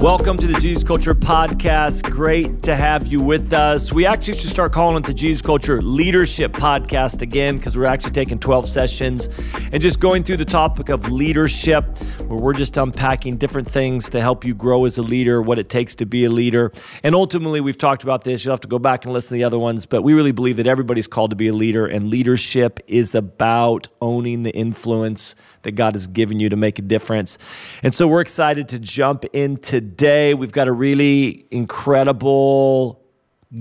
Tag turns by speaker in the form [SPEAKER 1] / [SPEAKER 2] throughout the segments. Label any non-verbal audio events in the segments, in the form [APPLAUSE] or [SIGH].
[SPEAKER 1] Welcome to the Jesus Culture Podcast. Great to have you with us. We actually should start calling it the Jesus Culture Leadership Podcast again because we're actually taking 12 sessions and just going through the topic of leadership, where we're just unpacking different things to help you grow as a leader, what it takes to be a leader. And ultimately, we've talked about this. You'll have to go back and listen to the other ones, but we really believe that everybody's called to be a leader, and leadership is about owning the influence that God has given you to make a difference. And so we're excited to jump in today. We've got a really incredible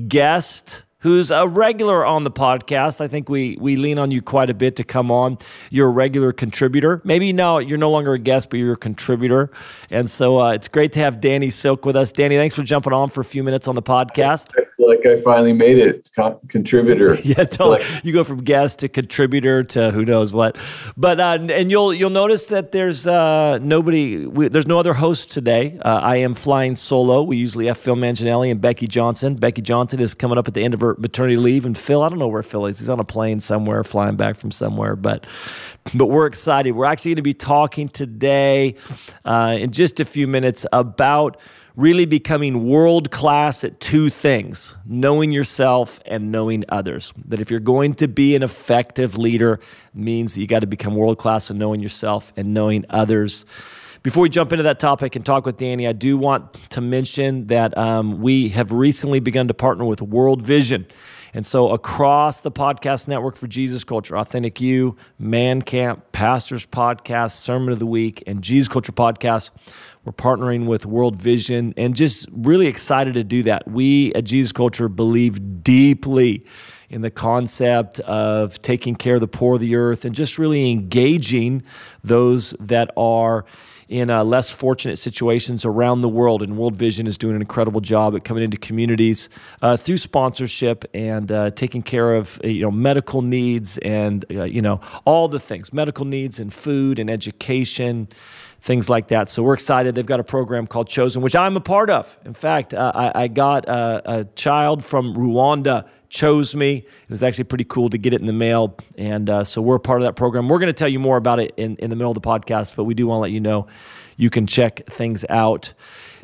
[SPEAKER 1] guest who's a regular on the podcast. I think we we lean on you quite a bit to come on. You're a regular contributor. Maybe now you're no longer a guest, but you're a contributor. And so uh, it's great to have Danny Silk with us. Danny, thanks for jumping on for a few minutes on the podcast.
[SPEAKER 2] Like I finally made it, con- contributor. [LAUGHS]
[SPEAKER 1] yeah, totally. Like- you go from guest to contributor to who knows what. But uh, and you'll you'll notice that there's uh, nobody. We, there's no other host today. Uh, I am flying solo. We usually have Phil Manginelli and Becky Johnson. Becky Johnson is coming up at the end of her maternity leave, and Phil, I don't know where Phil is. He's on a plane somewhere, flying back from somewhere. But but we're excited. We're actually going to be talking today uh, in just a few minutes about really becoming world class at two things knowing yourself and knowing others. That if you're going to be an effective leader, means that you got to become world class in knowing yourself and knowing others. Before we jump into that topic and talk with Danny, I do want to mention that um, we have recently begun to partner with World Vision. And so, across the podcast network for Jesus Culture, Authentic You, Man Camp, Pastors Podcast, Sermon of the Week, and Jesus Culture Podcast, we're partnering with World Vision and just really excited to do that. We at Jesus Culture believe deeply in the concept of taking care of the poor of the earth and just really engaging those that are in uh, less fortunate situations around the world. And World Vision is doing an incredible job at coming into communities uh, through sponsorship and uh, taking care of uh, you know medical needs and uh, you know all the things, medical needs and food and education things like that. So we're excited. They've got a program called Chosen, which I'm a part of. In fact, uh, I, I, got a, a, child from Rwanda chose me. It was actually pretty cool to get it in the mail. And uh, so we're part of that program. We're going to tell you more about it in, in the middle of the podcast, but we do want to let you know you can check things out.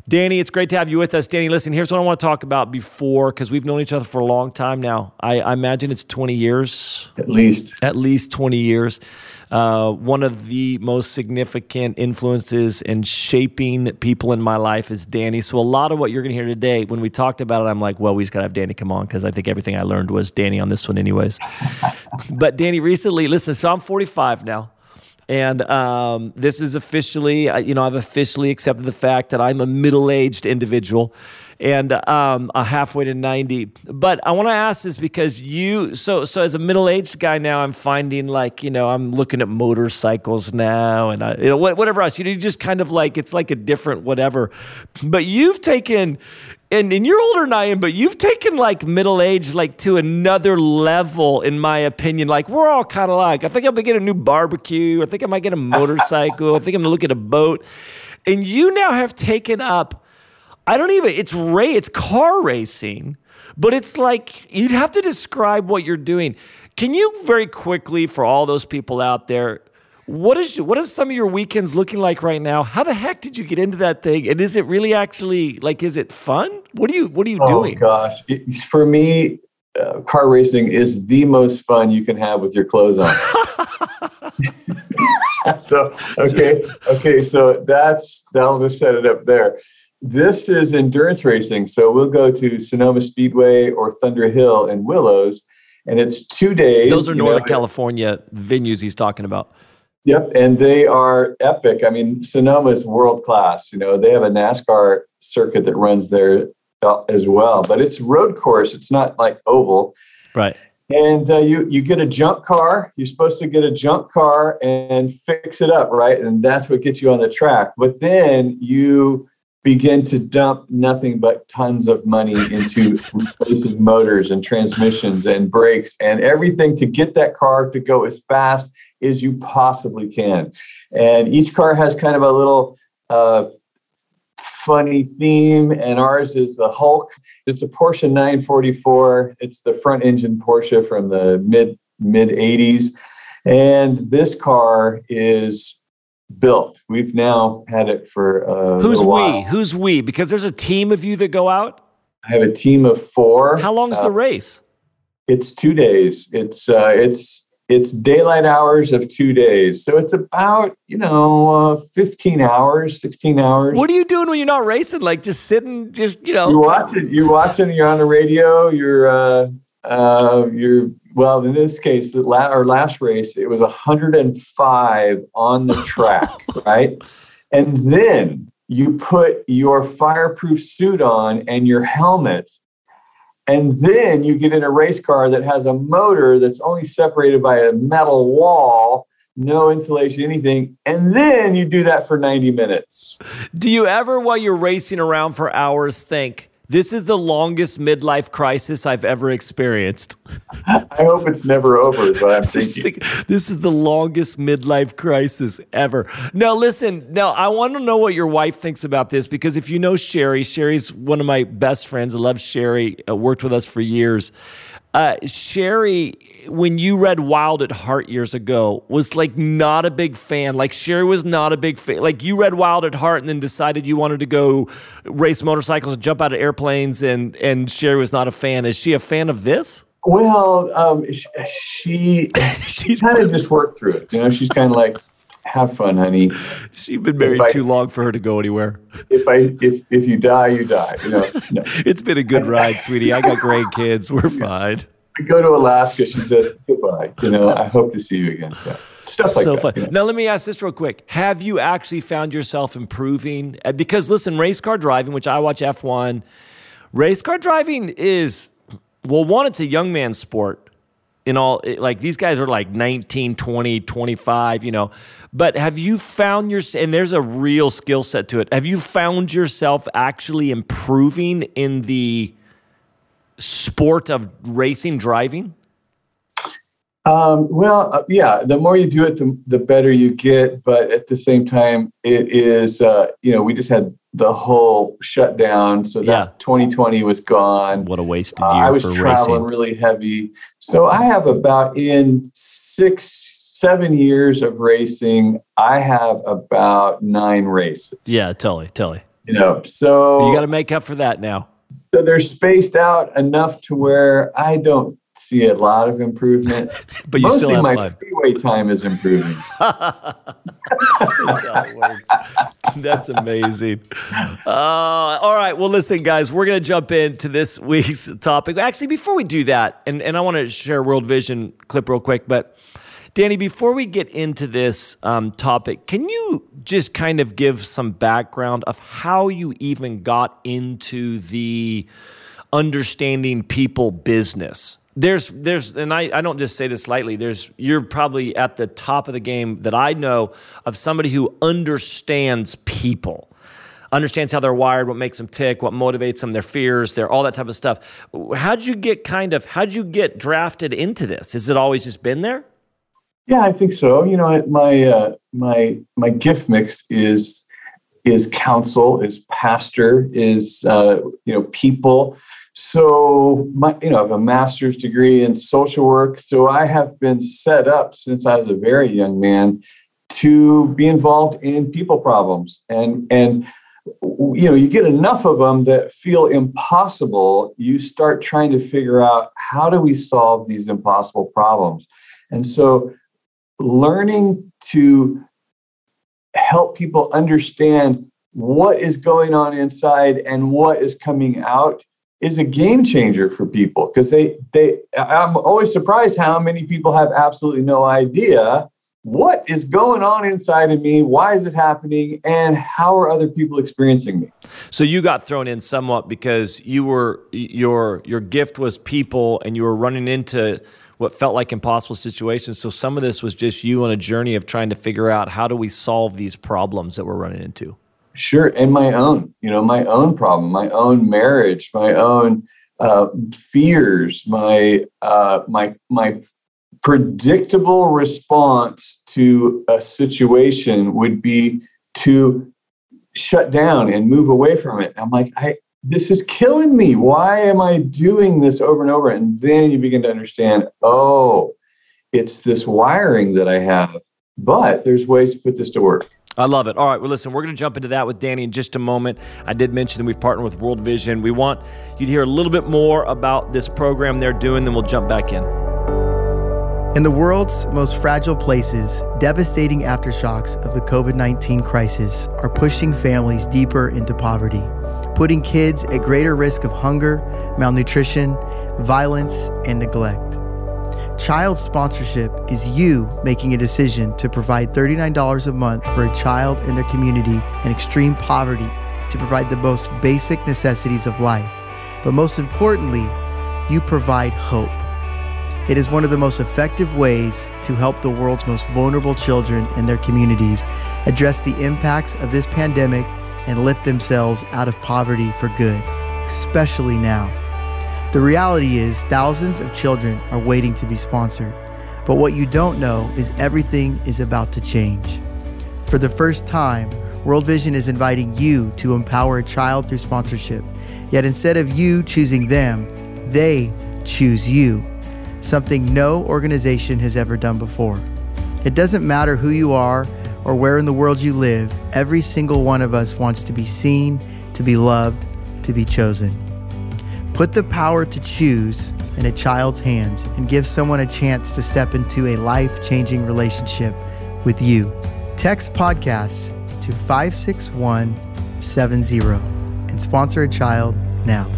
[SPEAKER 1] Danny, it's great to have you with us. Danny, listen, here's what I want to talk about before, because we've known each other for a long time now. I, I, imagine it's 20 years.
[SPEAKER 2] At least.
[SPEAKER 1] At least 20 years. Uh, one of the most significant influences in shaping people in my life is Danny. So a lot of what you're going to hear today, when we talked about it, I'm like, well, we just got to have Danny come on because I think everything I learned was Danny on this one, anyways. but Danny, recently, listen, so I'm 45 now. And um, this is officially, uh, you know, I've officially accepted the fact that I'm a middle aged individual and um, a halfway to 90. But I want to ask this because you, so so as a middle aged guy now, I'm finding like, you know, I'm looking at motorcycles now and, I, you know, whatever else. You know, you just kind of like, it's like a different whatever. But you've taken, and, and you're older than I am, but you've taken like middle age like to another level, in my opinion. Like we're all kind of like, I think I'm gonna get a new barbecue. I think I might get a motorcycle. I think I'm gonna look at a boat. And you now have taken up, I don't even, it's ray, it's car racing, but it's like you'd have to describe what you're doing. Can you very quickly, for all those people out there, what is what is some of your weekends looking like right now? How the heck did you get into that thing? And is it really actually like is it fun? What are you what are you doing?
[SPEAKER 2] oh,
[SPEAKER 1] doing?
[SPEAKER 2] gosh, it, for me, uh, car racing is the most fun you can have with your clothes on. [LAUGHS] [LAUGHS] so okay, okay, so that's that'll just set it up there. This is endurance racing, so we'll go to Sonoma Speedway or Thunder Hill in Willows, and it's two days.
[SPEAKER 1] Those are Northern know, California venues he's talking about.
[SPEAKER 2] Yep, and they are epic. I mean, Sonoma is world class. You know, they have a NASCAR circuit that runs there uh, as well, but it's road course. It's not like oval.
[SPEAKER 1] Right.
[SPEAKER 2] And uh, you you get a junk car. You're supposed to get a junk car and fix it up, right? And that's what gets you on the track. But then you begin to dump nothing but tons of money into replacing motors and transmissions and brakes and everything to get that car to go as fast as you possibly can. And each car has kind of a little uh, funny theme, and ours is the Hulk. It's a Porsche 944. It's the front engine Porsche from the mid mid 80s. And this car is built. We've now had it for uh,
[SPEAKER 1] Who's we? Who's we? Because there's a team of you that go out.
[SPEAKER 2] I have a team of four.
[SPEAKER 1] How long is uh, the race?
[SPEAKER 2] It's two days. It's uh, it's it's daylight hours of two days, so it's about you know uh, fifteen hours, sixteen hours.
[SPEAKER 1] What are you doing when you're not racing? Like just sitting, just you know.
[SPEAKER 2] You're watching. You're watching. You're on the radio. You're uh, uh, you're well. In this case, the la- our last race, it was 105 on the [LAUGHS] track, right? And then you put your fireproof suit on and your helmet and then you get in a race car that has a motor that's only separated by a metal wall, no insulation, anything. And then you do that for 90 minutes.
[SPEAKER 1] Do you ever, while you're racing around for hours, think, this is the longest midlife crisis I've ever experienced.
[SPEAKER 2] I hope it's never over, [LAUGHS] is what I'm thinking.
[SPEAKER 1] this is the longest midlife crisis ever. Now, listen, now I want to know what your wife thinks about this because if you know Sheri, Sheri's one of my best friends. I love Sheri, uh, worked with us for years. Uh, Sheri, when you read Wild at Heart years ago, was like not a big fan. Like Sheri was not a big fan. Like you read Wild at Heart and then decided you wanted to go race motorcycles and jump out of airplanes, and and Sheri was not a fan. Is she a fan of this?
[SPEAKER 2] Well, um, she [LAUGHS] she's kind of [LAUGHS] just worked through it. You know, she's kind of like, have fun, honey. [LAUGHS]
[SPEAKER 1] She's been married I, too long for her to go anywhere.
[SPEAKER 2] If I if if you die, you die. You know, no. [LAUGHS]
[SPEAKER 1] it's been a good ride, sweetie. I got great kids. We're [LAUGHS] fine.
[SPEAKER 2] I go to Alaska. She says goodbye. You know, I hope to see you again. Yeah. Stuff like so that. Fun.
[SPEAKER 1] You know? Now, let me ask this real quick: Have you actually found yourself improving? Uh, because listen, race car driving, which I watch F one, race car driving is well, one, it's a young man's sport in all like these guys are like 19 20 25 you know. But have you found your and there's a real skill set to it. Have you found yourself actually improving in the sport of racing driving?
[SPEAKER 2] Um, well uh, yeah the more you do it the, the better you get but at the same time it is uh, you know we just had the whole shutdown. So that yeah. 2020 was gone.
[SPEAKER 1] What a wasted year uh,
[SPEAKER 2] I was traveling
[SPEAKER 1] racing.
[SPEAKER 2] really heavy. So I have about in six, seven years of racing, I have about nine races.
[SPEAKER 1] Yeah, totally, totally.
[SPEAKER 2] You know, so
[SPEAKER 1] you got to make up for that now.
[SPEAKER 2] So they're spaced out enough to where I don't see a lot of improvement. [LAUGHS]
[SPEAKER 1] but you
[SPEAKER 2] Mostly
[SPEAKER 1] still have
[SPEAKER 2] my freeway time is improving. [LAUGHS]
[SPEAKER 1] That's how it works. That's amazing. Uh, all right. Well, listen, guys, we're going to jump into this [LAUGHS] week's topic. Actually, before we do that, and, and I want to share a World Vision clip real quick, but Danny, before we get into this um, topic, can you just kind of give some background of how you even got into the understanding people business? There's there's and I, I don't just say this lightly there's you're probably at the top of the game that i know of somebody who understands people understands how they're wired what makes them tick what motivates them their fears their all that type of stuff. How'd you get kind of how'd you get drafted into this? Has it always just been there?
[SPEAKER 2] Yeah i think so. You know my uh, my my gift mix is is counsel is pastor is uh, you know people so, my, you know, I have a master's degree in social work. So, I have been set up since I was a very young man to be involved in people problems. And, and, you know, you get enough of them that feel impossible, you start trying to figure out how do we solve these impossible problems. And so, learning to help people understand what is going on inside and what is coming out is a game changer for people because they they I'm always surprised how many people have absolutely no idea what is going on inside of me why is it happening and how are other people experiencing me.
[SPEAKER 1] So you got thrown in somewhat because you were your your gift was people and you were running into what felt like impossible situations. So some of this was just you on a journey of trying to figure out how do we solve these problems that we're running into
[SPEAKER 2] Sure, and my own, you know, my own problem, my own marriage, my own uh, fears, my uh, my my predictable response to a situation would be to shut down and move away from it. I'm like, I this is killing me. Why am I doing this over and over? And then you begin to understand, oh, it's this wiring that I have but there's ways to put this to work.
[SPEAKER 1] I love it. All right, well, listen, we're going to jump into that with Danny in just a moment. I did mention that we've partnered with World Vision. We want you to hear a little bit more about this program they're doing, then we'll jump back in.
[SPEAKER 3] In the world's most fragile places, devastating aftershocks of the COVID 19 crisis are pushing families deeper into poverty, putting kids at greater risk of hunger, malnutrition, violence, and neglect. Child sponsorship is you making a decision to provide $39 a month for a child in their community in extreme poverty to provide the most basic necessities of life. But most importantly, you provide hope. It is one of the most effective ways to help the world's most vulnerable children and their communities address the impacts of this pandemic and lift themselves out of poverty for good, especially now. The reality is, thousands of children are waiting to be sponsored. But what you don't know is everything is about to change. For the first time, World Vision is inviting you to empower a child through sponsorship. Yet instead of you choosing them, they choose you, something no organization has ever done before. It doesn't matter who you are or where in the world you live, every single one of us wants to be seen, to be loved, to be chosen. Put the power to choose in a child's hands and give someone a chance to step into a life changing relationship with you. Text podcasts to 56170 and sponsor a child now.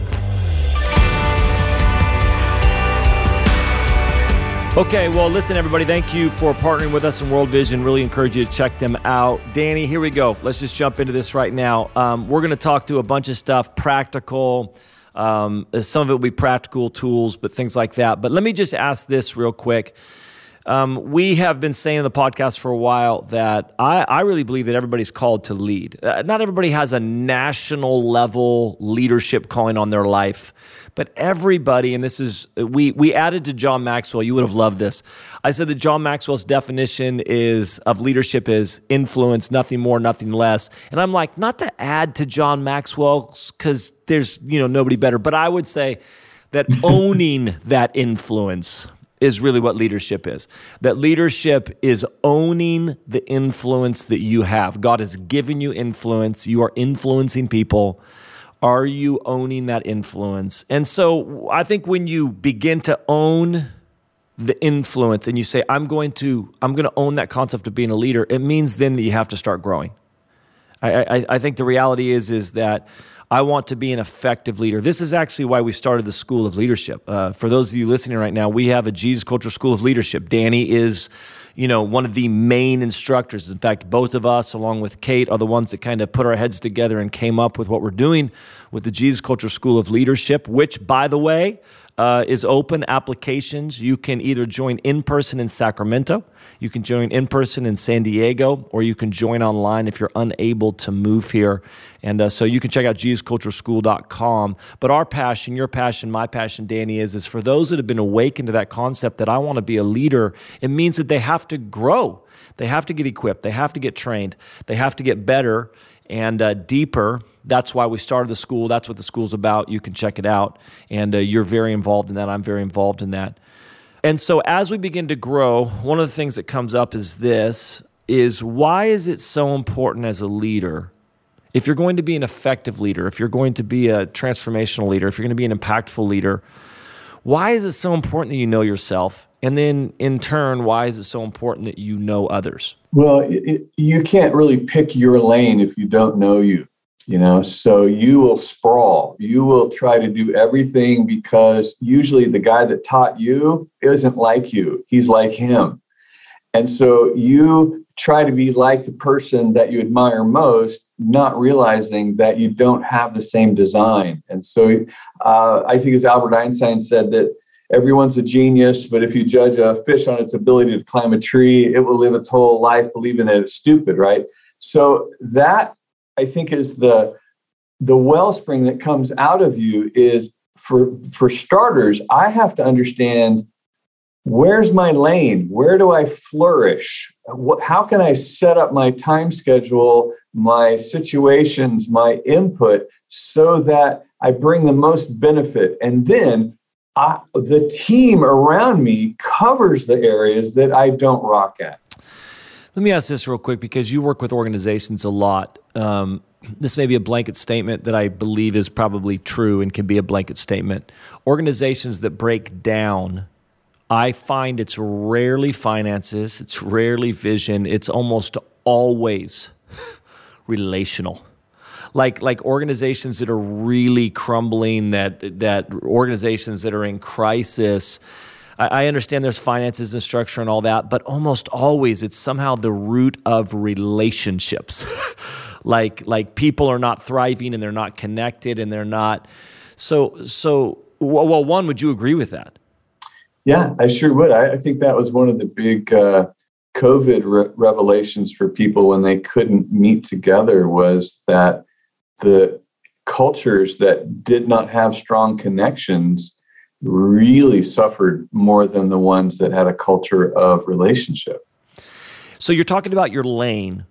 [SPEAKER 1] Okay, well, listen, everybody. Thank you for partnering with us in World Vision. Really encourage you to check them out. Danny, here we go. Let's just jump into this right now. Um, we're going to talk through a bunch of stuff practical um, some of it will be practical tools, but things like that. But let me just ask this real quick. Um, we have been saying in the podcast for a while that I, I really believe that everybody's called to lead. Uh, not everybody has a national level leadership calling on their life, but everybody, and this is, we, we added to John Maxwell, you would have loved this. I said that John Maxwell's definition is of leadership is influence, nothing more, nothing less. And I'm like, not to add to John Maxwell's, because there's, you know, nobody better, but I would say that [LAUGHS] owning that influence is really what leadership is. That leadership is owning the influence that you have. God has given you influence, you are influencing people are you owning that influence? And so I think when you begin to own the influence and you say, I'm going to, I'm going to own that concept of being a leader, it means then that you have to start growing. I, I, I think the reality is, is that I want to be an effective leader. This is actually why we started the School of Leadership. Uh, for those of you listening right now, we have a Jesus Culture School of Leadership. Danny is you know, one of the main instructors. In fact, both of us, along with Kate, are the ones that kind of put our heads together and came up with what we're doing with the Jesus Culture School of Leadership, which, by the way, uh, is open applications. You can either join in person in Sacramento, you can join in person in San Diego, or you can join online if you're unable to move here. And uh, so you can check out JesusCultureSchool.com. But our passion, your passion, my passion, Danny, is, is for those that have been awakened to that concept that I want to be a leader, it means that they have to grow. They have to get equipped. They have to get trained. They have to get better and uh, deeper. That's why we started the school. That's what the school's about. You can check it out. And uh, you're very involved in that. I'm very involved in that. And so as we begin to grow, one of the things that comes up is this is why is it so important as a leader if you're going to be an effective leader, if you're going to be a transformational leader, if you're going to be an impactful leader, why is it so important that you know yourself? And then in turn, why is it so important that you know others?
[SPEAKER 2] Well, it, you can't really pick your lane if you don't know you, you know, so you will sprawl. You will try to do everything because usually the guy that taught you isn't like you, he's like him. And so you try to be like the person that you admire most, not realizing that you don't have the same design. And so uh, I think, as Albert Einstein said, that everyone's a genius, but if you judge a fish on its ability to climb a tree, it will live its whole life believing that it's stupid, right? So that I think is the the wellspring that comes out of you is for for starters, I have to understand where's my lane? Where do I flourish? What, how can I set up my time schedule, my situations, my input so that I bring the most benefit? And then I, the team around me covers the areas that I don't rock at.
[SPEAKER 1] Let me ask this real quick because you work with organizations a lot. Um, this may be a blanket statement that I believe is probably true and can be a blanket statement. Organizations that break down, I find it's rarely finances, it's rarely vision, it's almost always [LAUGHS] relational. Like like organizations that are really crumbling, that that organizations that are in crisis. I, understand there's finances and structure and all that, but almost always it's somehow the root of relationships. [LAUGHS] like like people are not thriving and they're not connected and they're not so so well one would you agree with that
[SPEAKER 2] yeah i sure would i, I think that was one of the big uh, covid re- revelations for people when they couldn't meet together was that the cultures that did not have strong connections really suffered more than the ones that had a culture of relationship.
[SPEAKER 1] So you're talking about your lane.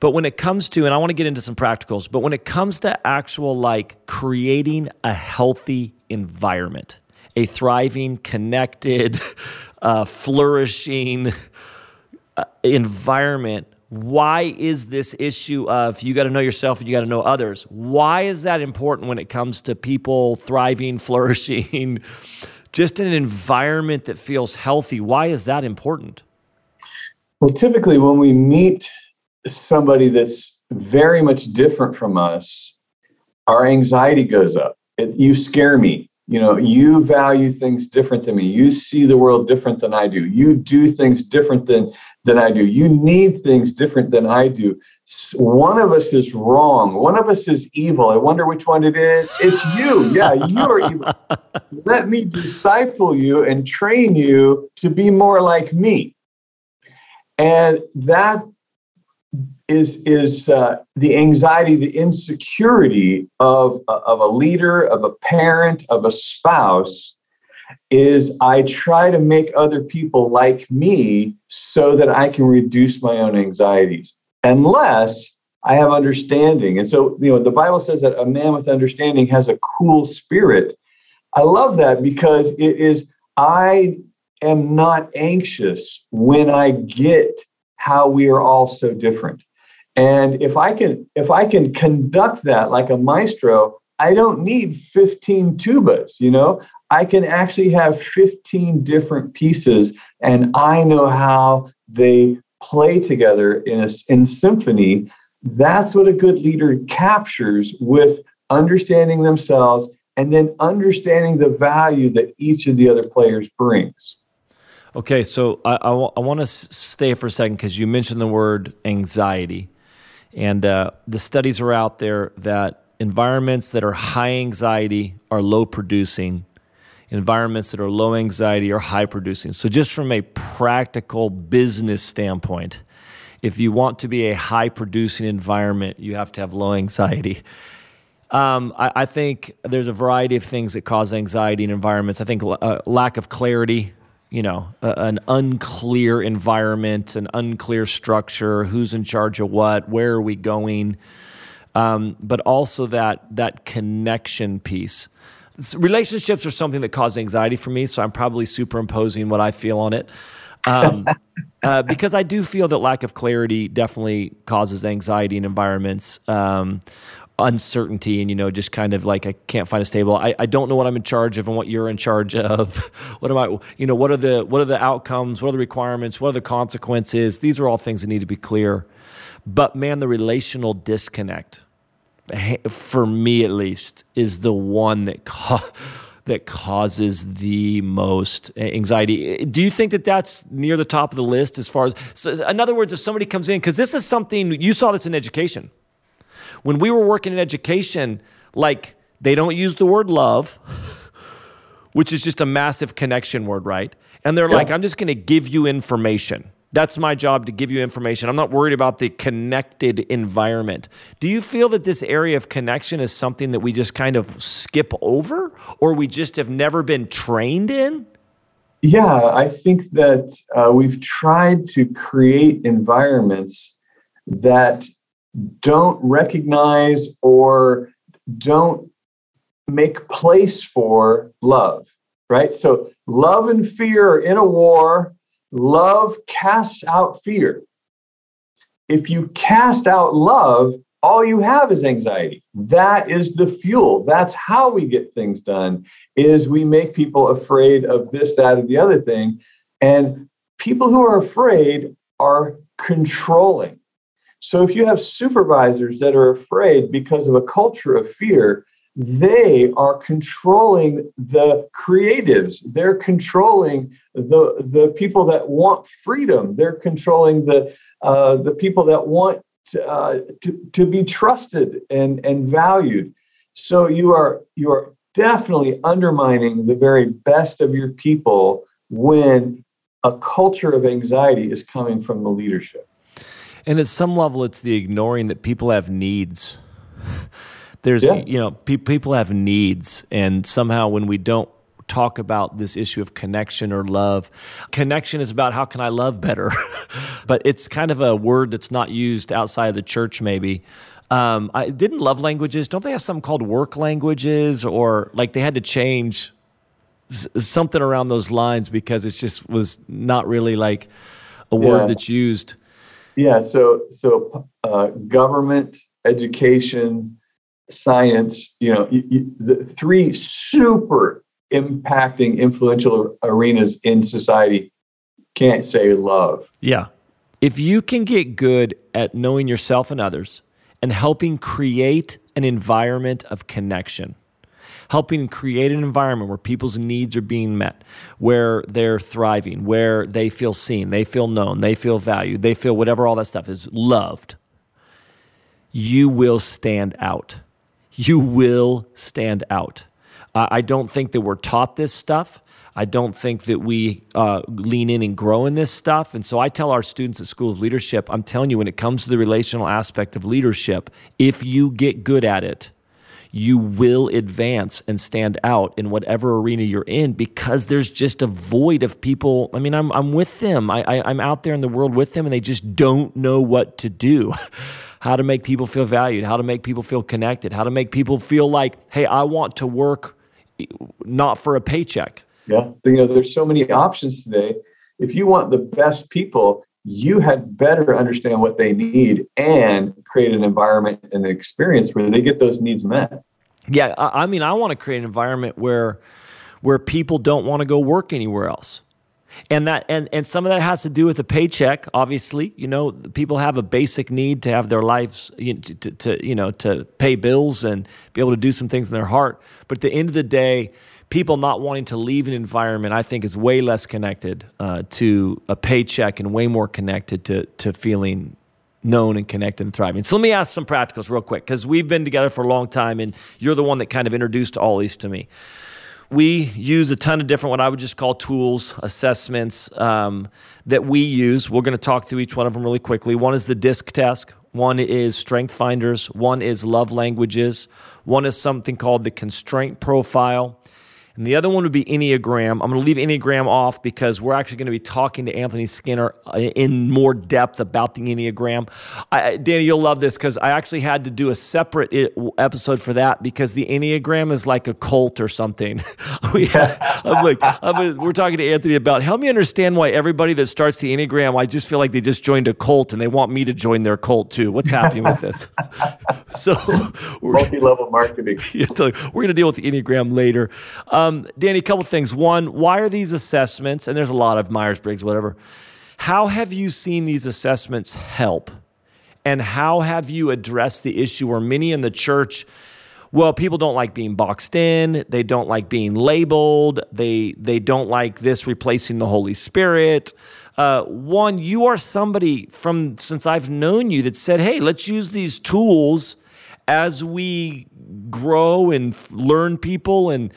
[SPEAKER 1] But when it comes to, and I want to get into some practicals, but when it comes to actual like creating a healthy environment, a thriving, connected, [LAUGHS] uh, flourishing uh, environment, why is this issue of you got to know yourself and you got to know others? Why is that important when it comes to people thriving, [LAUGHS] flourishing, just an environment that feels healthy? Why is that important?
[SPEAKER 2] Well, typically when we meet somebody that's very much different from us, our anxiety goes up. It, you scare me. You know, you value things different than me. You see the world different than I do. You do things different than than I do. You need things different than I do. One of us is wrong. One of us is evil. I wonder which one it is. It's you. Yeah, you are evil. [LAUGHS] Let me disciple you and train you to be more like me. And that is is uh, the anxiety, the insecurity of of a leader, of a parent, of a spouse. Is I try to make other people like me so that I can reduce my own anxieties, unless I have understanding. And so, you know, the Bible says that a man with understanding has a cool spirit. I love that because it is I am not anxious when I get how we are all so different. And if I can if I can conduct that like a maestro, I don't need 15 tubas, you know? I can actually have 15 different pieces and I know how they play together in a in symphony. That's what a good leader captures with understanding themselves and then understanding the value that each of the other players brings.
[SPEAKER 1] Okay, so I, I, w- I want to stay for a second because you mentioned the word anxiety. And uh, the studies are out there that environments that are high anxiety are low producing, environments that are low anxiety are high producing. So, just from a practical business standpoint, if you want to be a high producing environment, you have to have low anxiety. Um, I, I, think there's a variety of things that cause anxiety in environments. I think uh, lack of clarity, you know, an unclear environment, an unclear structure, who's in charge of what, where are we going, um, but also that that connection piece. Relationships are something that cause anxiety for me, so I'm probably superimposing what I feel on it. Um, [LAUGHS] uh, because I do feel that lack of clarity definitely causes anxiety in environments. Um, uncertainty and you know just kind of like i can't find a stable I, I don't know what i'm in charge of and what you're in charge of [LAUGHS] what am i you know what are the what are the outcomes what are the requirements what are the consequences these are all things that need to be clear but man the relational disconnect for me at least is the one that [LAUGHS] ca- that causes the most anxiety do you think that that's near the top of the list as far as so in other words if somebody comes in because this is something you saw this in education when we were working in education, like they don't use the word love, which is just a massive connection word, right? And they're yeah. like, I'm just going to give you information. That's my job to give you information. I'm not worried about the connected environment. Do you feel that this area of connection is something that we just kind of skip over or we just have never been trained in?
[SPEAKER 2] Yeah, I think that uh, we've tried to create environments that don't recognize or don't make place for love, right? So love and fear are in a war. Love casts out fear. if you cast out love, all you have is anxiety. That is the fuel. That's how we get things done is we make people afraid of this, that, or the other thing. And people who are afraid are controlling. So if you have supervisors that are afraid because of a culture of fear, they are controlling the creatives. They're controlling the, the people that want freedom. They're controlling the, uh, the people that want uh, to, to be trusted and, and valued. So you are, you are definitely undermining the very best of your people when a culture of anxiety is coming from the leadership.
[SPEAKER 1] And at some level, it's the ignoring that people have needs. There's, yeah. you know, pe- people have needs, and somehow when we don't talk about this issue of connection or love. Connection is about how can I love better, [LAUGHS] but it's kind of a word that's not used outside of the church, maybe. Um, I didn't love languages. Don't they have something called work languages, or like they had to change s- something around those lines because it just was not really like a word yeah. that's used.
[SPEAKER 2] Yeah. So so uh, government, education, science. You know, the three super impacting, influential arenas in society. Can't say love.
[SPEAKER 1] Yeah. If you can get good at knowing yourself and others and helping create an environment of connection, helping create an environment where people's needs are being met, where they're thriving, where they feel seen, they feel known, they feel valued, they feel whatever all that stuff is loved, you will stand out. You will stand out. Uh, I don't think that we're taught this stuff. I don't think that we uh, lean in and grow in this stuff. And so I tell our students at School of Leadership, I'm telling you, when it comes to the relational aspect of leadership, if you get good at it, you will advance and stand out in whatever arena you're in because there's just a void of people. I mean, I'm, I'm with them, I, I, I'm out there in the world with them, and they just don't know what to do. [LAUGHS] how to make people feel valued, how to make people feel connected, how to make people feel like, hey, I want to work not for a paycheck.
[SPEAKER 2] Yeah, you know, there's so many options today. If you want the best people, you had better understand what they need and create an environment and an experience where they get those needs met.
[SPEAKER 1] Yeah, I, mean, I want to create an environment where where people don't want to go work anywhere else. And that and, and some of that has to do with the paycheck. Obviously, you know, people have a basic need to have their lives you know, to, to, you know to pay bills and be able to do some things in their heart. But at the end of the day, people not wanting to leave an environment, I think, is way less connected uh, to a paycheck and way more connected to to feeling known and connected and thriving. So let me ask some practicals real quick because we've been together for a long time, and you're the one that kind of introduced all these to me. We use a ton of different, what I would just call tools, assessments um, that we use. We're going to talk through each one of them really quickly. One is the DISC test. One is Strength Finders. One is Love Languages. One is something called the Constraint Profile. And the other one would be Enneagram. I'm going to leave Enneagram off because we're actually going to be talking to Anthony Skinner uh, in more depth about the Enneagram. I, Danny, you'll love this because I actually had to do a separate episode for that because the Enneagram is like a cult or something. [LAUGHS] we I'm like, I'm, we're talking to Anthony about help me understand why everybody that starts the Enneagram, I just feel like they just joined a cult and they want me to join their cult too. What's happening with this? [LAUGHS]
[SPEAKER 2] so, [LAUGHS] multi-level marketing.
[SPEAKER 1] Yeah, we're going to deal with the Enneagram later. Um, um, Danny, a couple things. One, why are these assessments, and there's a lot of Myers Briggs, whatever, how have you seen these assessments help? And how have you addressed the issue where many in the church, well, people don't like being boxed in, they don't like being labeled, they, they don't like this replacing the Holy Spirit. Uh, one, you are somebody from since I've known you that said, hey, let's use these tools as we grow and learn people and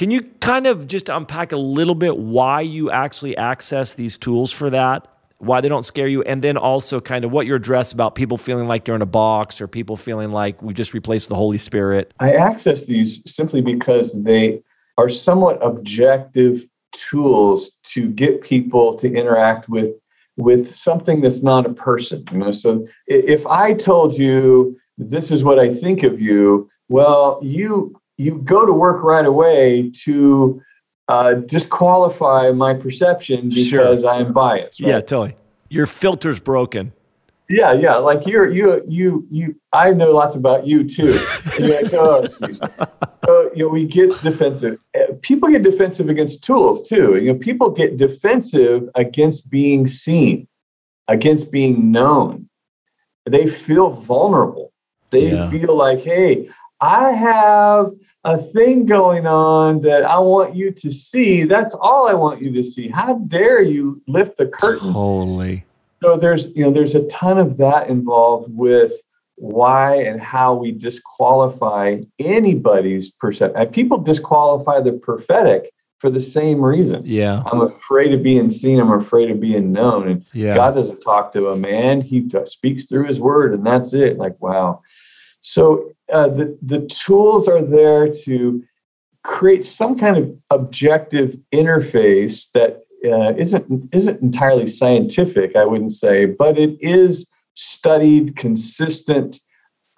[SPEAKER 1] can you kind of just unpack a little bit why you actually access these tools for that? Why they don't scare you, and then also kind of what your address about people feeling like they're in a box or people feeling like we just replaced the Holy Spirit.
[SPEAKER 2] I access these simply because they are somewhat objective tools to get people to interact with with something that's not a person you know so if i told you this is what i think of you well you you go to work right away to uh, disqualify my perception because sure. I'm biased.
[SPEAKER 1] Right? Yeah, totally. Your filter's broken.
[SPEAKER 2] Yeah, yeah. Like you're you you you. I know lots about you too. Like, oh, so, you know, we get defensive. Uh, people get defensive against tools too. You know, people get defensive against being seen, against being known. They feel vulnerable. They yeah. feel like, hey, I have a thing going on that I want you to see. That's all I want you to see. How dare you lift the curtain?
[SPEAKER 1] Holy.
[SPEAKER 2] So there's, you know, there's a ton of that involved with why and how we disqualify anybody's perception. People disqualify the prophetic for the same reason.
[SPEAKER 1] Yeah.
[SPEAKER 2] I'm afraid of being seen. I'm afraid of being known. And
[SPEAKER 1] yeah.
[SPEAKER 2] God doesn't talk to a man. He speaks through his word and that's it. Like, wow. So uh, the, the tools are there to create some kind of objective interface that uh, isn't isn't entirely scientific, I wouldn't say, but it is studied, consistent,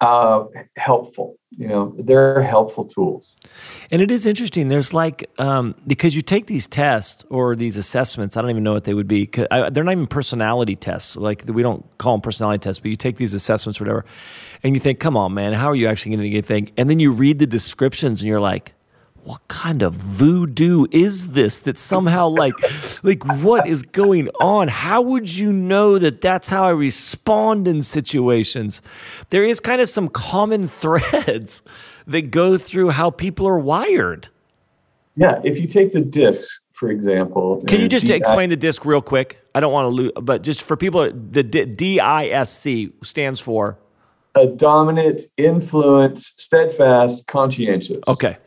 [SPEAKER 2] uh, helpful. You know, they're helpful tools.
[SPEAKER 1] And it is interesting. There's like um, because you take these tests or these assessments. I don't even know what they would be. I, they're not even personality tests. Like we don't call them personality tests, but you take these assessments, whatever, and you think, "Come on, man, how are you actually going to get anything?" And then you read the descriptions, and you're like, what kind of voodoo is this that somehow like like what is going on? How would you know that that's how i respond in situations? There is kind of some common [LAUGHS] threads that go through how people are wired.
[SPEAKER 2] Yeah if you take the disc for example
[SPEAKER 1] can you just D- explain the disc real quick? I don't want to lose but just for people the disc stands for?
[SPEAKER 2] A dominant influence steadfast conscientious.
[SPEAKER 1] Okay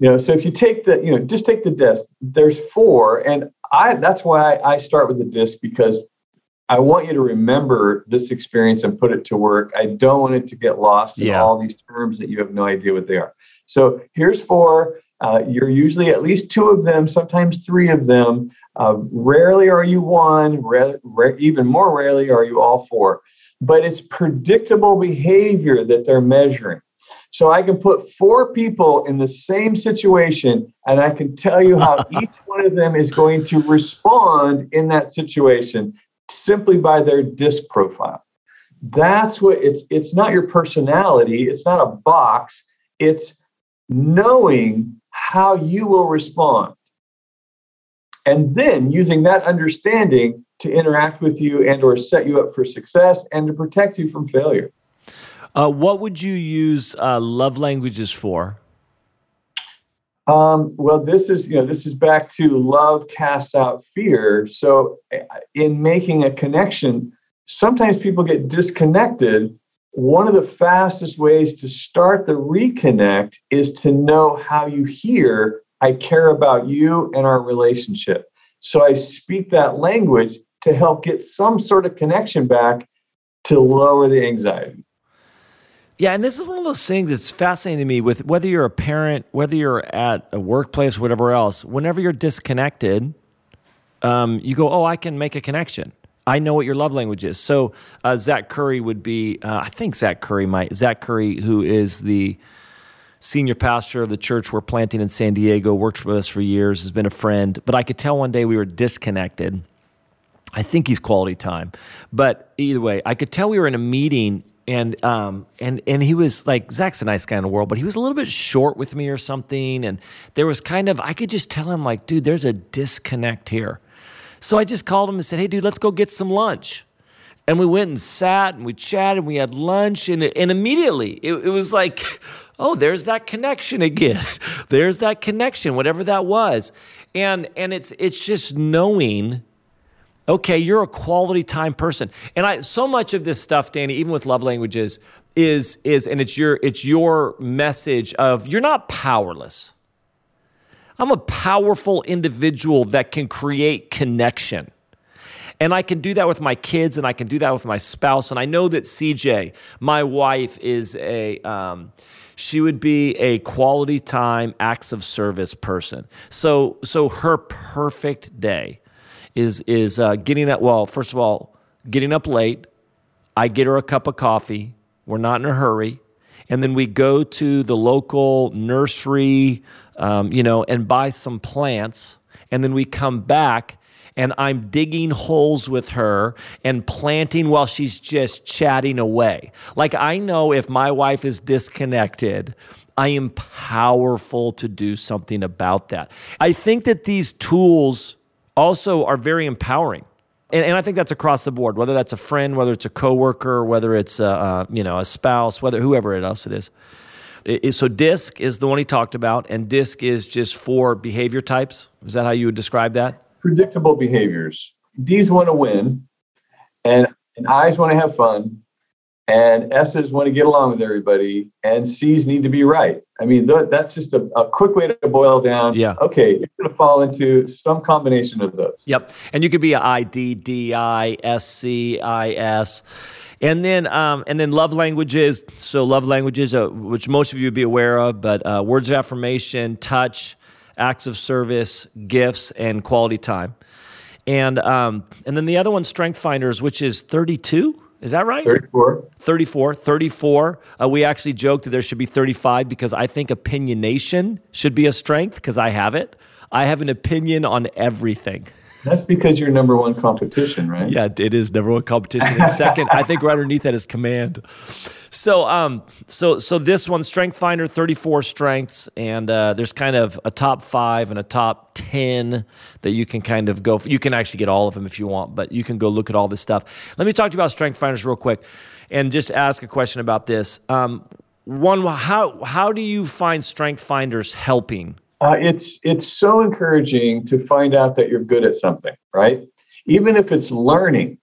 [SPEAKER 2] you know, so if you take the, you know, just take the disc, there's four. And I that's why I, start with the disc because I want you to remember this experience and put it to work. I don't want it to get lost in yeah. all these terms that you have no idea what they are. So here's four. Uh, you're usually at least two of them, sometimes three of them. Uh, rarely are you one, rare, rare, even more rarely are you all four. But it's predictable behavior that they're measuring. So I can put four people in the same situation and I can tell you how [LAUGHS] each one of them is going to respond in that situation simply by their disc profile. That's what it's it's not your personality, it's not a box, it's knowing how you will respond. And then using that understanding to interact with you and or set you up for success and to protect you from failure.
[SPEAKER 1] Uh, what would you use uh, love languages for?
[SPEAKER 2] Um, well, this is you know this is back to love casts out fear. So, uh, in making a connection, sometimes people get disconnected. One of the fastest ways to start the reconnect is to know how you hear. I care about you and our relationship. So I speak that language to help get some sort of connection back to lower the anxiety.
[SPEAKER 1] Yeah, and this is one of those things that's fascinating to me with whether you're a parent, whether you're at a workplace, whatever else, whenever you're disconnected, um, you go, oh, I can make a connection. I know what your love language is. So uh, Zach Curry would be, uh, I think Zach Curry might, Zach Curry, who is the senior pastor of the church we're planting in San Diego, worked for us for years, has been a friend. But I could tell one day we were disconnected. I think he's quality time. But either way, I could tell we were in a meeting and um and and he was like Zach's a nice guy in the world, but he was a little bit short with me or something, and there was kind of I could just tell him like, dude, there's a disconnect here. So I just called him and said, hey, dude, let's go get some lunch. And we went and sat and we chatted and we had lunch and and immediately it, it was like, oh, there's that connection again. [LAUGHS] there's that connection, whatever that was, and and it's it's just knowing okay, you're a quality time person. And I so much of this stuff, Danny, even with love languages, is is and it's your it's your message of you're not powerless. I'm a powerful individual that can create connection. And I can do that with my kids and I can do that with my spouse. And I know that SeaJay, my wife, is a, um, she would be a quality time acts of service person. So, so her perfect day is is uh, getting up. Well, first of all, getting up late. I get her a cup of coffee. We're not in a hurry, and then we go to the local nursery, um, you know, and buy some plants, and then we come back. and I'm digging holes with her and planting while she's just chatting away. Like I know if my wife is disconnected, I am powerful to do something about that. I think that these tools also are very empowering. And, and, I think that's across the board, whether that's a friend, whether it's a coworker, whether it's a, you know a spouse, whether whoever else it is. It, it, so DISC is the one he talked about, and DISC is just for behavior types. Is that how you would describe that?
[SPEAKER 2] Predictable behaviors. D's want to win, and, and I's want to have fun, and S's want to get along with everybody, and C's need to be right. I mean, th- that's just a, a, quick way to boil down.
[SPEAKER 1] Yeah.
[SPEAKER 2] Okay, you're going to fall into some combination of those.
[SPEAKER 1] Yep. And you could be a I D D I S C I S. And then, um, and then love languages. So love languages, uh, which most of you would be aware of, but uh, words of affirmation, touch, acts of service, gifts, and quality time. And um, and then the other one, Strength Finders, which is 32. Is that right?
[SPEAKER 2] 34.
[SPEAKER 1] 34. 34. Uh, we actually joked that there should be 35 because I think opinionation should be a strength because I have it. I have an opinion on everything.
[SPEAKER 2] That's because you're number one competition, right?
[SPEAKER 1] Yeah, it is number one competition. And second, I think right underneath that is command. So, um, so, so this one, Strength Finder, 34 strengths, and uh, there's kind of a top five and a top 10 that you can kind of go. For. You can actually get all of them if you want, but you can go look at all this stuff. Let me talk to you about Strength Finders real quick, and just ask a question about this. Um, one, how how do you find Strength Finders helping?
[SPEAKER 2] Uh, it's it's so encouraging to find out that you're good at something, right? Even if it's learning,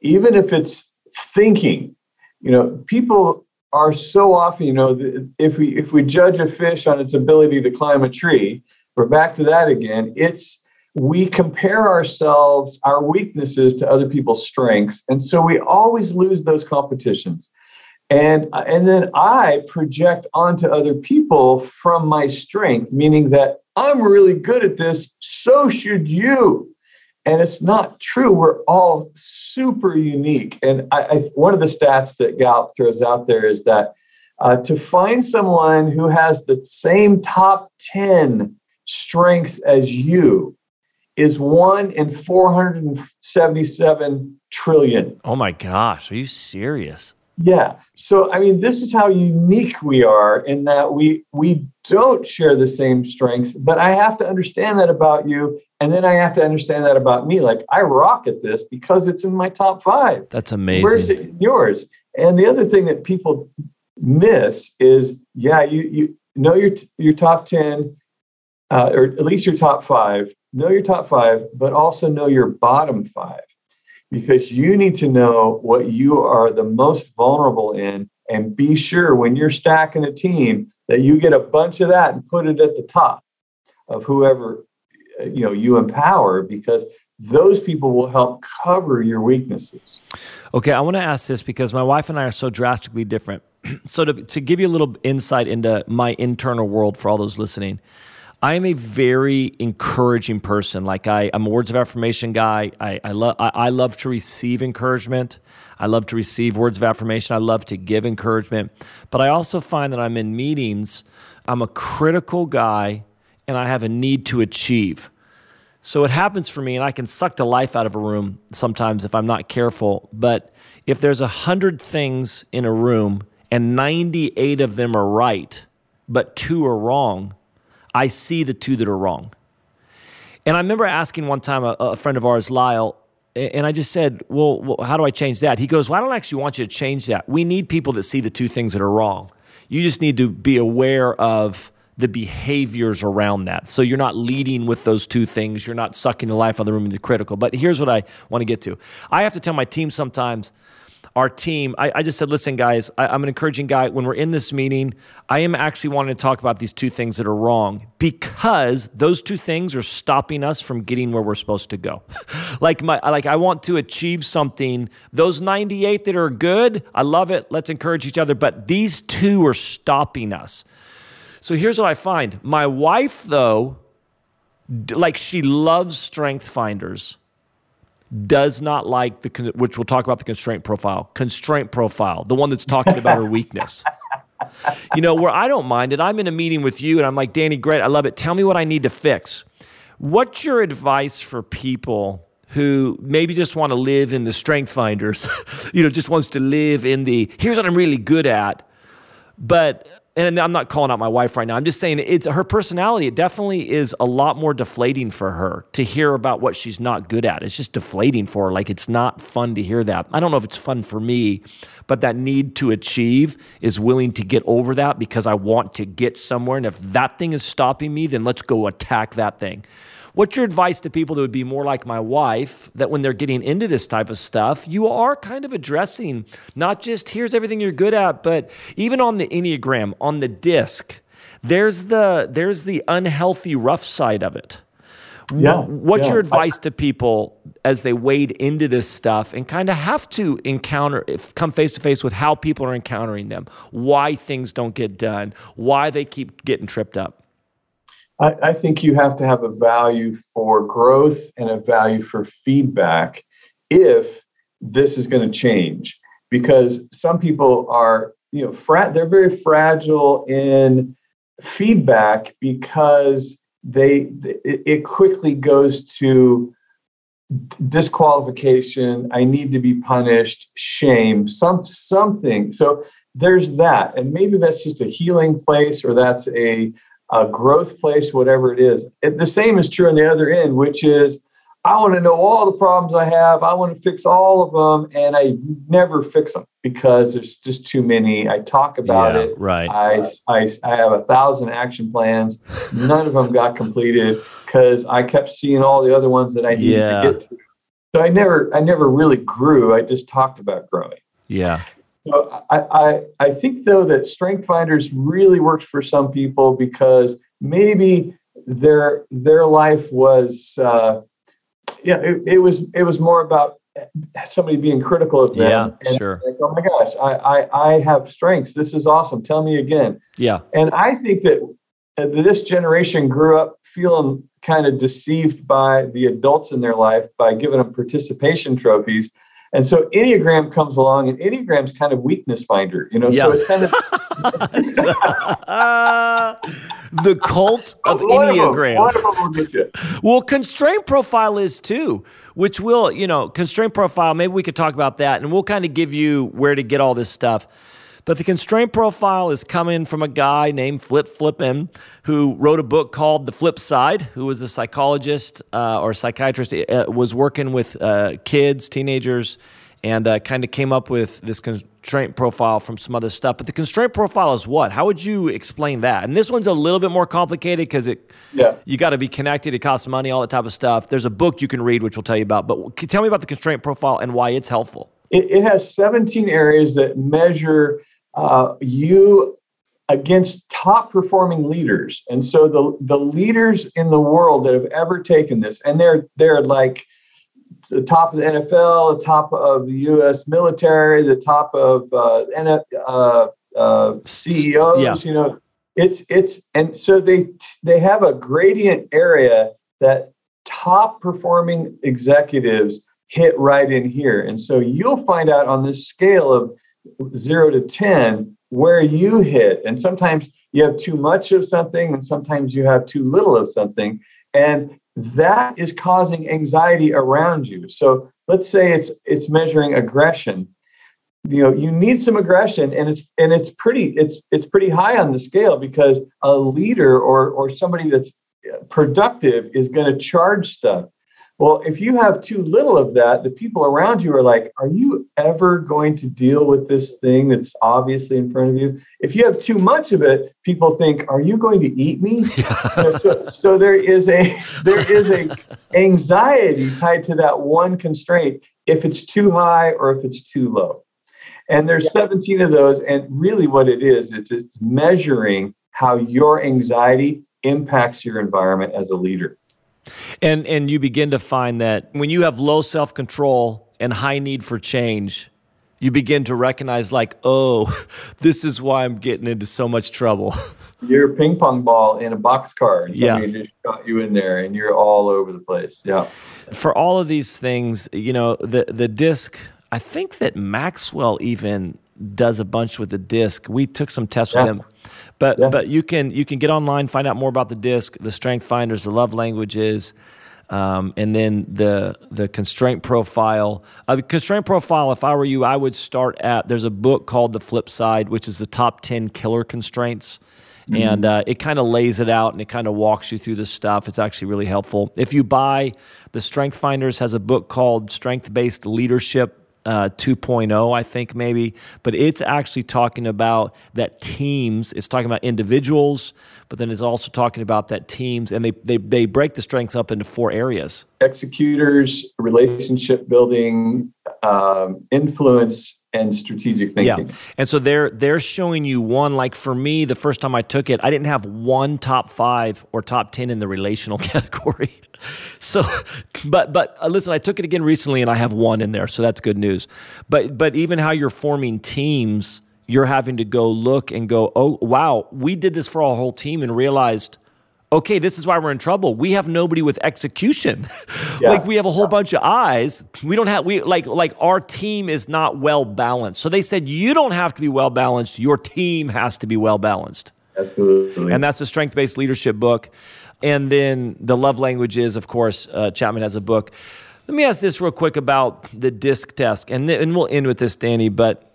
[SPEAKER 2] even if it's thinking you know, people are so often, you know, if we if we judge a fish on its ability to climb a tree, we're back to that again. It's we compare ourselves, our weaknesses to other people's strengths, and so we always lose those competitions. And and then I project onto other people from my strength, meaning that I'm really good at this. So should you. And it's not true. We're all super unique. And I, I, one of the stats that Gallup throws out there is that uh, to find someone who has the same top 10 strengths as you is one in 477 trillion.
[SPEAKER 1] Oh my gosh, are you serious?
[SPEAKER 2] Yeah. So I mean, this is how unique we are in that we we don't share the same strengths, but I have to understand that about you and then I have to understand that about me. Like I rock at this because it's in my top five.
[SPEAKER 1] That's amazing.
[SPEAKER 2] Where's it in yours? And the other thing that people miss is, yeah, you you know your your top ten, uh, or at least your top five. Know your top five, but also know your bottom five, because you need to know what you are the most vulnerable in, and be sure when you're stacking a team that you get a bunch of that and put it at the top of whoever uh, you know you empower because those people will help cover your weaknesses.
[SPEAKER 1] Okay, I want to ask this because my wife and I are so drastically different. [CLEARS THROAT] so to to give you a little insight into my internal world for all those listening. I am a very encouraging person. Like I, I'm a words of affirmation guy. I, I love I, I love to receive encouragement. I love to receive words of affirmation. I love to give encouragement. But I also find that I'm in meetings, I'm a critical guy and I have a need to achieve. So it happens for me, and I can suck the life out of a room sometimes if I'm not careful. But if there's a hundred things in a room and 98 of them are right, but two are wrong, I see the two that are wrong. And I remember asking one time a, a friend of ours, Lyle, and I just said, well, well, how do I change that? He goes, well, I don't actually want you to change that. We need people that see the two things that are wrong. You just need to be aware of the behaviors around that. So you're not leading with those two things. You're not sucking the life out of the room and the critical. But here's what I want to get to. I have to tell my team sometimes, our team, I, I just said, listen, guys, I, I'm an encouraging guy. When we're in this meeting, I am actually wanting to talk about these two things that are wrong because those two things are stopping us from getting where we're supposed to go. [LAUGHS] like my like I want to achieve something. Those 98 that are good, I love it. Let's encourage each other. But these two are stopping us. So here's what I find my wife, though, like she loves strength finders, does not like the, which we'll talk about the constraint profile, constraint profile, the one that's talking about her weakness. You know, where I don't mind it, I'm in a meeting with you and I'm like, Danny, great, I love it. Tell me what I need to fix. What's your advice for people who maybe just want to live in the strength finders, [LAUGHS] you know, just wants to live in the here's what I'm really good at. But and I'm not calling out my wife right now. I'm just saying it's her personality. It definitely is a lot more deflating for her to hear about what she's not good at. It's just deflating for her. Like it's not fun to hear that. I don't know if it's fun for me, but that need to achieve is willing to get over that because I want to get somewhere. And if that thing is stopping me, then let's go attack that thing. What's your advice to people that would be more like my wife, that when they're getting into this type of stuff, you are kind of addressing not just here's everything you're good at, but even on the Enneagram, on the disc, there's the there's the unhealthy rough side of it.
[SPEAKER 2] Yeah.
[SPEAKER 1] What's
[SPEAKER 2] yeah.
[SPEAKER 1] your advice to people as they wade into this stuff and kind of have to encounter, come face to face with how people are encountering them, why things don't get done, why they keep getting tripped up?
[SPEAKER 2] I, I think you have to have a value for growth and a value for feedback if this is going to change. Because some people are you know fra- they're very fragile in feedback because they it, it quickly goes to disqualification i need to be punished shame some something. So there's that. And maybe that's just a healing place or that's a a growth place, whatever it is. It, the same is true on the other end, which is I want to know all the problems I have. I want to fix all of them, and I never fix them because there's just too many. I talk about
[SPEAKER 1] yeah,
[SPEAKER 2] it.
[SPEAKER 1] Right.
[SPEAKER 2] I, I, I have a thousand action plans. [LAUGHS] None of them got completed because I kept seeing all the other ones that I needed yeah. to get to. So I never, I never really grew. I just talked about growing.
[SPEAKER 1] Yeah.
[SPEAKER 2] So I, I, I think though that Strength Finders really works for some people because maybe their their life was uh, yeah it, it was it was more about somebody being critical of them.
[SPEAKER 1] Yeah, sure.
[SPEAKER 2] Like, oh my gosh, I, I I have strengths. This is awesome. Tell me again.
[SPEAKER 1] Yeah.
[SPEAKER 2] And I think that this generation grew up feeling kind of deceived by the adults in their life by giving them participation trophies and so Enneagram comes along, and Enneagram's kind of weakness finder, you know. Yeah. So it's kind of [LAUGHS]
[SPEAKER 1] the cult of
[SPEAKER 2] one
[SPEAKER 1] Enneagram.
[SPEAKER 2] Of them, one of them will get you.
[SPEAKER 1] Well, constraint profile is too, which will, you know, constraint profile. Maybe we could talk about that, and we'll kind of give you where to get all this stuff. But the constraint profile is coming from a guy named Flip Flippen who wrote a book called The Flip Side, who was a psychologist uh, or psychiatrist, uh, was working with uh, kids, teenagers, and uh, kind of came up with this constraint profile from some other stuff. But the constraint profile is what? How would you explain that? And this one's a little bit more complicated because it,
[SPEAKER 2] yeah.
[SPEAKER 1] you got to be connected. It costs money, all that type of stuff. There's a book you can read which will tell you about. But tell me about the constraint profile and why it's helpful.
[SPEAKER 2] It, it has 17 areas that measure uh, you against top performing leaders. And so the, the leaders in the world that have ever taken this, and they're they're like the top of the NFL, the top of the U.S. military, the top of uh, uh, uh, CEOs. Yeah. You know, it's it's and so they they have a gradient area that top performing executives hit right in here, and so you'll find out on this scale of zero to 10 where you hit. And sometimes you have too much of something, and sometimes you have too little of something. And that is causing anxiety around you. So let's say it's it's measuring aggression. You know, you need some aggression, and it's and it's pretty it's it's pretty high on the scale because a leader or or somebody that's productive is going to charge stuff. Well, if you have too little of that, the people around you are like, Are you ever going to deal with this thing that's obviously in front of you? If you have too much of it, people think, Are you going to eat me? [LAUGHS] so, so there is a [LAUGHS] there is a anxiety tied to that one constraint if it's too high or if it's too low. And there's 17 of those. And really what it is, it's, it's measuring how your anxiety impacts your environment as a leader.
[SPEAKER 1] And and you begin to find that when you have low self-control and high need for change, you begin to recognize like, oh, [LAUGHS] this is why I'm getting into so much trouble. [LAUGHS]
[SPEAKER 2] You're a ping pong ball in a boxcar. And
[SPEAKER 1] yeah.
[SPEAKER 2] just got you in there and you're all over the place. Yeah.
[SPEAKER 1] For all of these things, you know, the the disc, I think that Maxwell even does a bunch with the disc. We took some tests yeah. with him. But yeah. but you can you can get online, find out more about the disc, the strength finders, the love languages. Um, and then the the constraint profile. Uh, the constraint profile, if I were you, I would start at. There's a book called The Flip Side, which is the top ten killer constraints. Mm-hmm. And uh, it kind of lays it out and it kind of walks you through the stuff. It's actually really helpful. If you buy the Strength Finders has a book called Strength Based Leadership uh, 2.0, I think maybe, but it's actually talking about that teams. It's talking about individuals, but then it's also talking about that teams, and they they they break the strengths up into four areas:
[SPEAKER 2] executors, relationship building, um, influence, and strategic thinking.
[SPEAKER 1] Yeah. And so they're they're showing you one like for me the first time I took it, I didn't have one top 5 or top 10 in the relational [LAUGHS] category. [LAUGHS] so but but uh, listen, I took it again recently and I have one in there, so that's good news. But but even how you're forming teams, you're having to go look and go, "Oh, wow, we did this for our whole team and realized okay, this is why we're in trouble. We have nobody with execution. [LAUGHS] Yeah. like we have a whole bunch of eyes. We don't have we like like our team is not well balanced. So they said you don't have to be well balanced. Your team has to be well balanced.
[SPEAKER 2] Absolutely.
[SPEAKER 1] And that's a strength based leadership book. And then the love languages, of course, uh, Chapman has a book. Let me ask this real quick about the disc test, and, th- and we'll end with this, Danny. But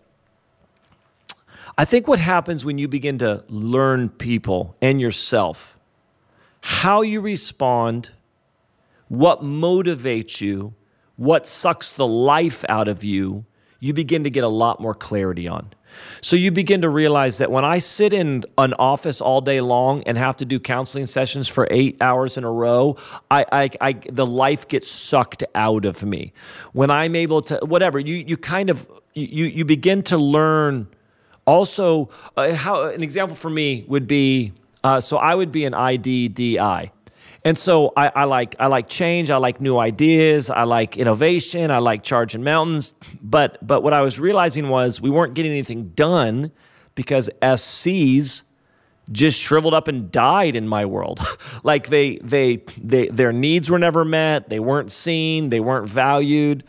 [SPEAKER 1] I think what happens when you begin to learn people and yourself how you respond, what motivates you, what sucks the life out of you, you begin to get a lot more clarity on. So you begin to realize that when I sit in an office all day long and have to do counseling sessions for eight hours in a row, I, I, I the life gets sucked out of me. When I'm able to, whatever you, you kind of you, you begin to learn. Also, uh, how an example for me would be uh, so I would be an IDDI. And so I, I, like I like change. I like new ideas. I like innovation. I like charging mountains. But but what I was realizing was we weren't getting anything done because SCs just shriveled up and died in my world. [LAUGHS] like they they they their needs were never met. They weren't seen. They weren't valued.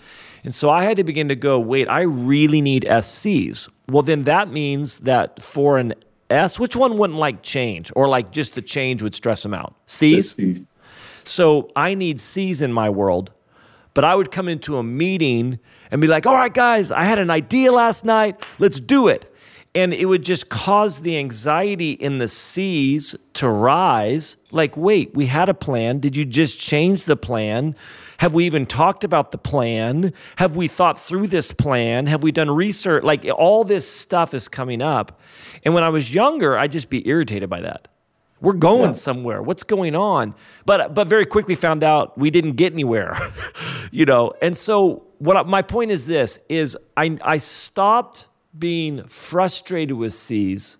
[SPEAKER 1] And so I had to begin to go, wait, I really need SCs. Well, then that means that for an S, which one wouldn't like change or like just the change would stress them out? C's? C's. So I need C's in my world. But I would come into a meeting and be like, all right, guys, I had an idea last night. Let's do it. And it would just cause the anxiety in the C's to rise. Like, wait, we had a plan. Did you just change the plan? Have we even talked about the plan? Have we thought through this plan? Have we done research? Like, all this stuff is coming up. And when I was younger, I'd just be irritated by that. We're going yeah. somewhere. What's going on? But but very quickly found out we didn't get anywhere. [LAUGHS] you know. And so what I, my point is this is I I stopped being frustrated with C's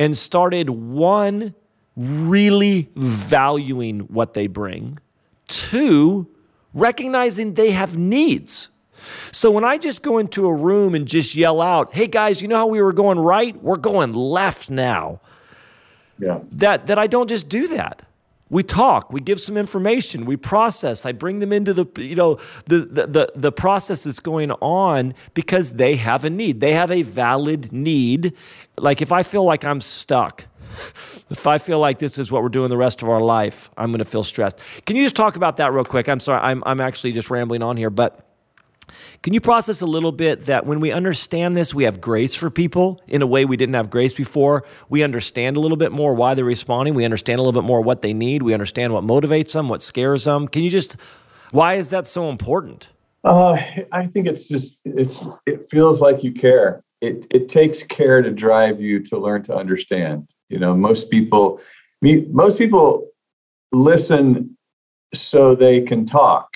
[SPEAKER 1] and started one really valuing what they bring. Two, recognizing they have needs. So when I just go into a room and just yell out, "Hey guys, you know how we were going right? We're going left now."
[SPEAKER 2] Yeah.
[SPEAKER 1] That that I don't just do that. We talk, we give some information, we process. I bring them into the you know the the the, the process that's going on because they have a need. They have a valid need. Like if I feel like I'm stuck, if I feel like this is what we're doing the rest of our life, I'm going to feel stressed. Can you just talk about that real quick? I'm sorry, I'm I'm actually just rambling on here, but can you process a little bit that when we understand this, we have grace for people in a way we didn't have grace before? We understand a little bit more why they're responding. We understand a little bit more what they need. We understand what motivates them, what scares them. Can you just, why is that so important?
[SPEAKER 2] Uh, I think it's just, it's, it feels like you care. It, it takes care to drive you to learn to understand. You know, most people, most people listen so they can talk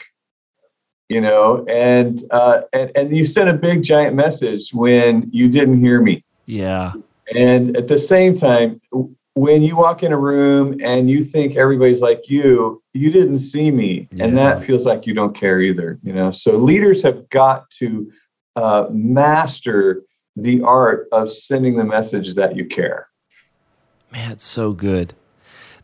[SPEAKER 2] you know and uh and, and you sent a big giant message when you didn't hear me.
[SPEAKER 1] Yeah.
[SPEAKER 2] And at the same time when you walk in a room and you think everybody's like you you didn't see me. Yeah. and that feels like you don't care either you know? So leaders have got to uh, master the art of sending the message that you care
[SPEAKER 1] man it's so good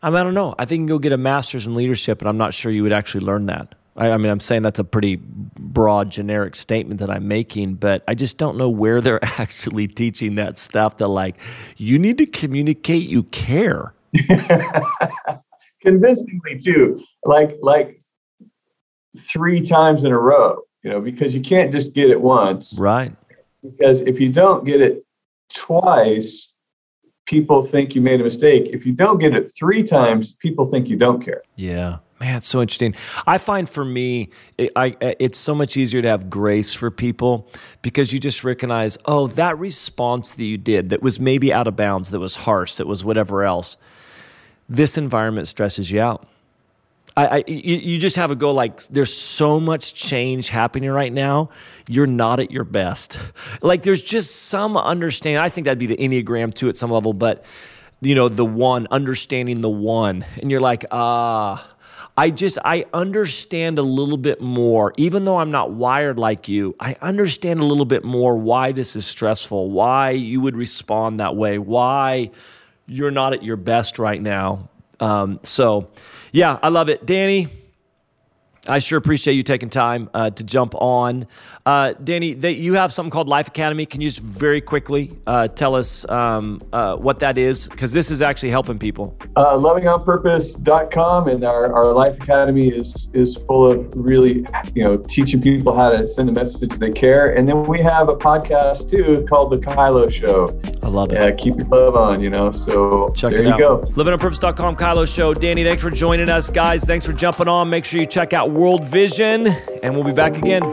[SPEAKER 1] I, mean, I don't know i think you can go get a master's in leadership and i'm not sure you would actually learn that I, I mean, I'm saying that's a pretty broad, generic statement that I'm making, but I just don't know where they're [LAUGHS] actually teaching that stuff to like, you need to communicate you care. [LAUGHS]
[SPEAKER 2] Convincingly, too. Like, like three times in a row, you know, because you can't just get it once.
[SPEAKER 1] Right.
[SPEAKER 2] Because if you don't get it twice, people think you made a mistake. If you don't get it three times, people think you don't care.
[SPEAKER 1] Yeah. Man, it's so interesting. I find for me, it, I, it's so much easier to have grace for people because you just recognize, oh, that response that you did that was maybe out of bounds, that was harsh, that was whatever else. This environment stresses you out. I, I you, you just have a go like there's so much change happening right now. You're not at your best. Like there's just some understanding. I think that'd be the enneagram too at some level, but you know the one understanding the one, and you're like ah. I just I understand a little bit more even though I'm not wired like you. I understand a little bit more why this is stressful, why you would respond that way, why you're not at your best right now. Um, so, yeah, I love it. Danny, I sure appreciate you taking time uh, to jump on. Uh, Danny, they, you have something called Life Academy. Can you just very quickly uh, tell us um, uh, what that is? Because this is actually helping people.
[SPEAKER 2] Uh, lovingonpurpose.com and our, our Life Academy is is full of really, you know, teaching people how to send a message that they care. And then we have a podcast too called The Kylo Show.
[SPEAKER 1] I love it.
[SPEAKER 2] Yeah, keep your love on, you know. So
[SPEAKER 1] Check
[SPEAKER 2] there
[SPEAKER 1] it
[SPEAKER 2] you
[SPEAKER 1] out.
[SPEAKER 2] go.
[SPEAKER 1] Lovingonpurpose.com, Kylo Show. Danny, thanks for joining us. Guys, thanks for jumping on. Make sure you check out World Vision, and we'll be back again.